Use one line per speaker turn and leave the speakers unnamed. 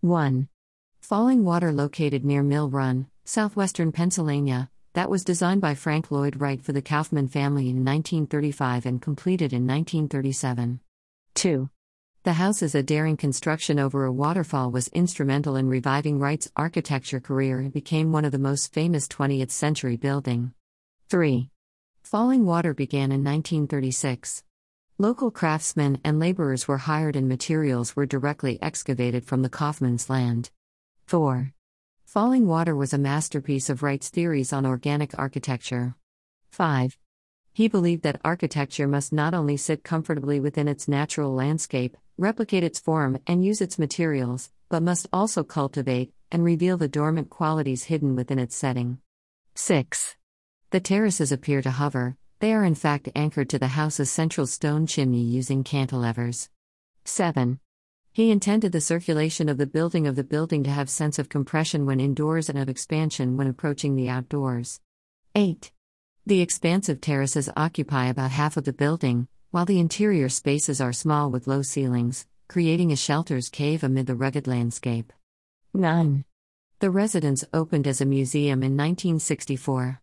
1. Fallingwater located near Mill Run, southwestern Pennsylvania, that was designed by Frank Lloyd Wright for the Kaufmann family in 1935 and completed in 1937. 2. The house is a daring construction over a waterfall was instrumental in reviving Wright's architecture career and became one of the most famous 20th century building. 3. Fallingwater began in 1936. Local craftsmen and laborers were hired and materials were directly excavated from the Kaufmann's land. 4. Fallingwater was a masterpiece of Wright's theories on organic architecture. 5. He believed that architecture must not only sit comfortably within its natural landscape, replicate its form, and use its materials, but must also cultivate and reveal the dormant qualities hidden within its setting. 6. The terraces appear to hover, they are in fact anchored to the house's central stone chimney using cantilevers. 7. He intended the circulation of the building of the building to have sense of compression when indoors and of expansion when approaching the outdoors. 8. The expansive terraces occupy about half of the building, while the interior spaces are small with low ceilings, creating a shelter's cave amid the rugged landscape. 9. The residence opened as a museum in 1964.